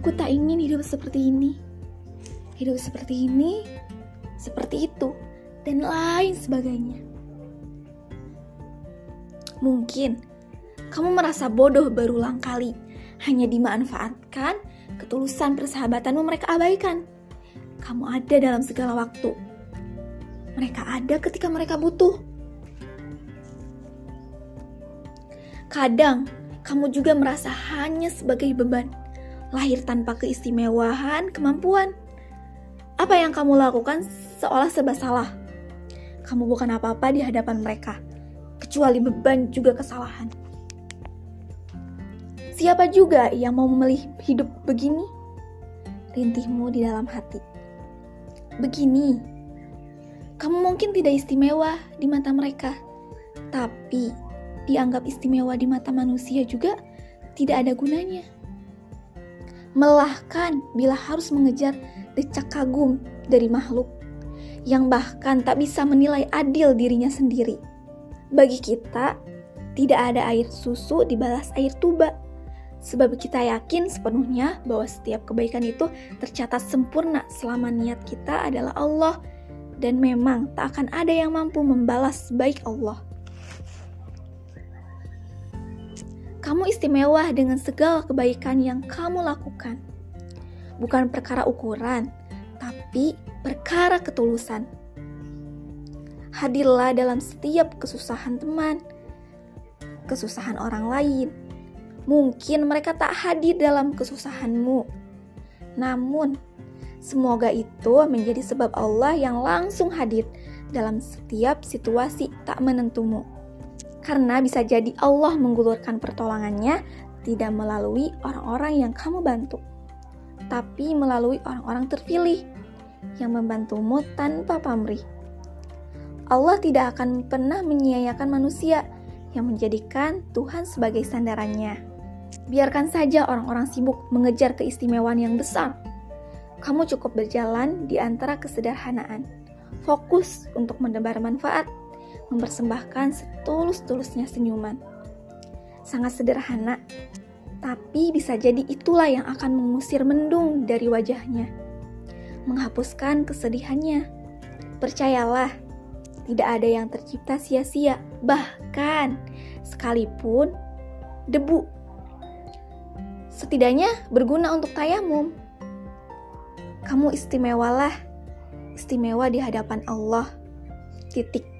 Aku tak ingin hidup seperti ini. Hidup seperti ini, seperti itu, dan lain sebagainya. Mungkin kamu merasa bodoh berulang kali, hanya dimanfaatkan, ketulusan persahabatanmu mereka abaikan. Kamu ada dalam segala waktu. Mereka ada ketika mereka butuh. Kadang kamu juga merasa hanya sebagai beban, lahir tanpa keistimewaan, kemampuan. Apa yang kamu lakukan seolah serba salah. Kamu bukan apa-apa di hadapan mereka, kecuali beban juga kesalahan. Siapa juga yang mau memilih hidup begini? Rintihmu di dalam hati. Begini, kamu mungkin tidak istimewa di mata mereka, tapi dianggap istimewa di mata manusia juga tidak ada gunanya. Melahkan bila harus mengejar decak kagum dari makhluk yang bahkan tak bisa menilai adil dirinya sendiri. Bagi kita, tidak ada air susu dibalas air tuba. Sebab kita yakin sepenuhnya bahwa setiap kebaikan itu tercatat sempurna selama niat kita adalah Allah dan memang tak akan ada yang mampu membalas baik Allah. Kamu istimewa dengan segala kebaikan yang kamu lakukan. Bukan perkara ukuran, tapi perkara ketulusan. Hadirlah dalam setiap kesusahan teman, kesusahan orang lain. Mungkin mereka tak hadir dalam kesusahanmu. Namun, semoga itu menjadi sebab Allah yang langsung hadir dalam setiap situasi tak menentumu. Karena bisa jadi Allah menggulurkan pertolongannya tidak melalui orang-orang yang kamu bantu, tapi melalui orang-orang terpilih yang membantumu tanpa pamrih. Allah tidak akan pernah menyia-nyiakan manusia yang menjadikan Tuhan sebagai sandarannya. Biarkan saja orang-orang sibuk mengejar keistimewaan yang besar. Kamu cukup berjalan di antara kesederhanaan. Fokus untuk mendebar manfaat mempersembahkan setulus-tulusnya senyuman. Sangat sederhana, tapi bisa jadi itulah yang akan mengusir mendung dari wajahnya, menghapuskan kesedihannya. Percayalah, tidak ada yang tercipta sia-sia, bahkan sekalipun debu. Setidaknya berguna untuk tayamum. Kamu istimewalah, istimewa di hadapan Allah. Titik.